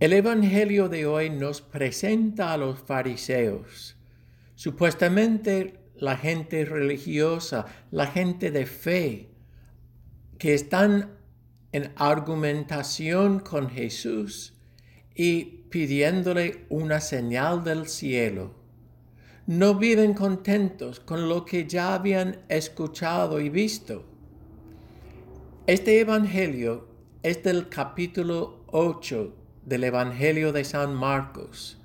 El Evangelio de hoy nos presenta a los fariseos, supuestamente la gente religiosa, la gente de fe, que están en argumentación con Jesús y pidiéndole una señal del cielo. No viven contentos con lo que ya habían escuchado y visto. Este Evangelio es del capítulo 8 del Evangelio de San Marcos,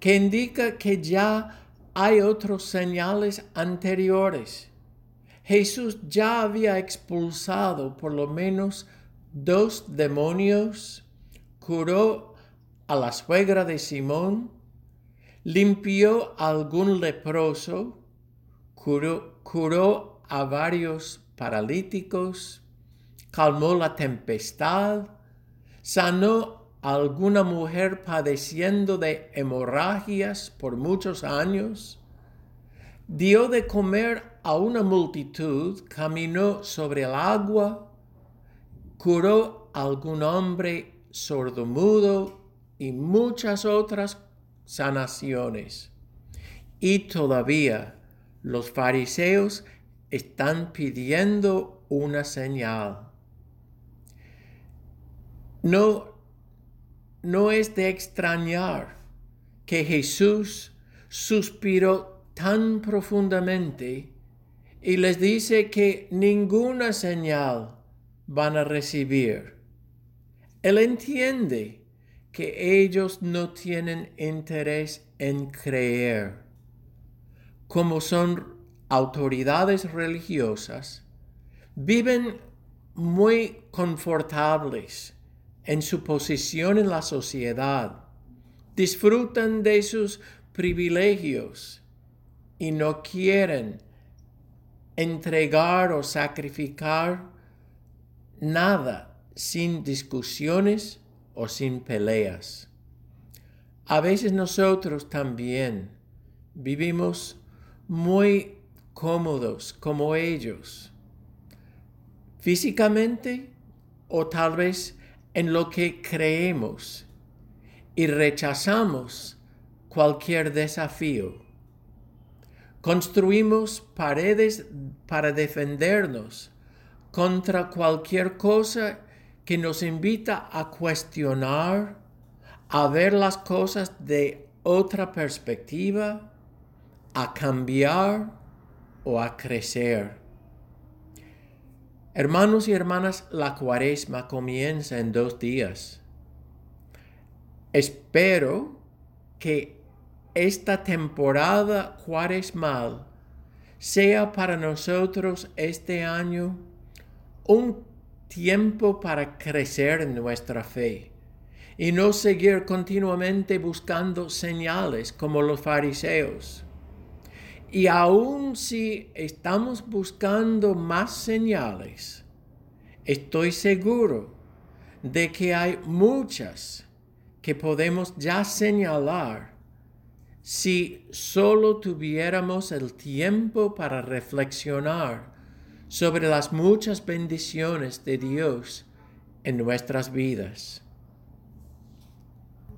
que indica que ya hay otros señales anteriores. Jesús ya había expulsado por lo menos dos demonios, curó a la suegra de Simón, limpió a algún leproso, curó, curó a varios paralíticos, calmó la tempestad, sanó alguna mujer padeciendo de hemorragias por muchos años, dio de comer a una multitud, caminó sobre el agua, curó a algún hombre sordomudo y muchas otras sanaciones. Y todavía los fariseos están pidiendo una señal. No no es de extrañar que Jesús suspiró tan profundamente y les dice que ninguna señal van a recibir. Él entiende que ellos no tienen interés en creer. Como son autoridades religiosas, viven muy confortables en su posición en la sociedad, disfrutan de sus privilegios y no quieren entregar o sacrificar nada sin discusiones o sin peleas. A veces nosotros también vivimos muy cómodos como ellos, físicamente o tal vez en lo que creemos y rechazamos cualquier desafío. Construimos paredes para defendernos contra cualquier cosa que nos invita a cuestionar, a ver las cosas de otra perspectiva, a cambiar o a crecer. Hermanos y hermanas, la cuaresma comienza en dos días. Espero que esta temporada cuaresmal sea para nosotros este año un tiempo para crecer en nuestra fe y no seguir continuamente buscando señales como los fariseos. Y aun si estamos buscando más señales, estoy seguro de que hay muchas que podemos ya señalar si solo tuviéramos el tiempo para reflexionar sobre las muchas bendiciones de Dios en nuestras vidas.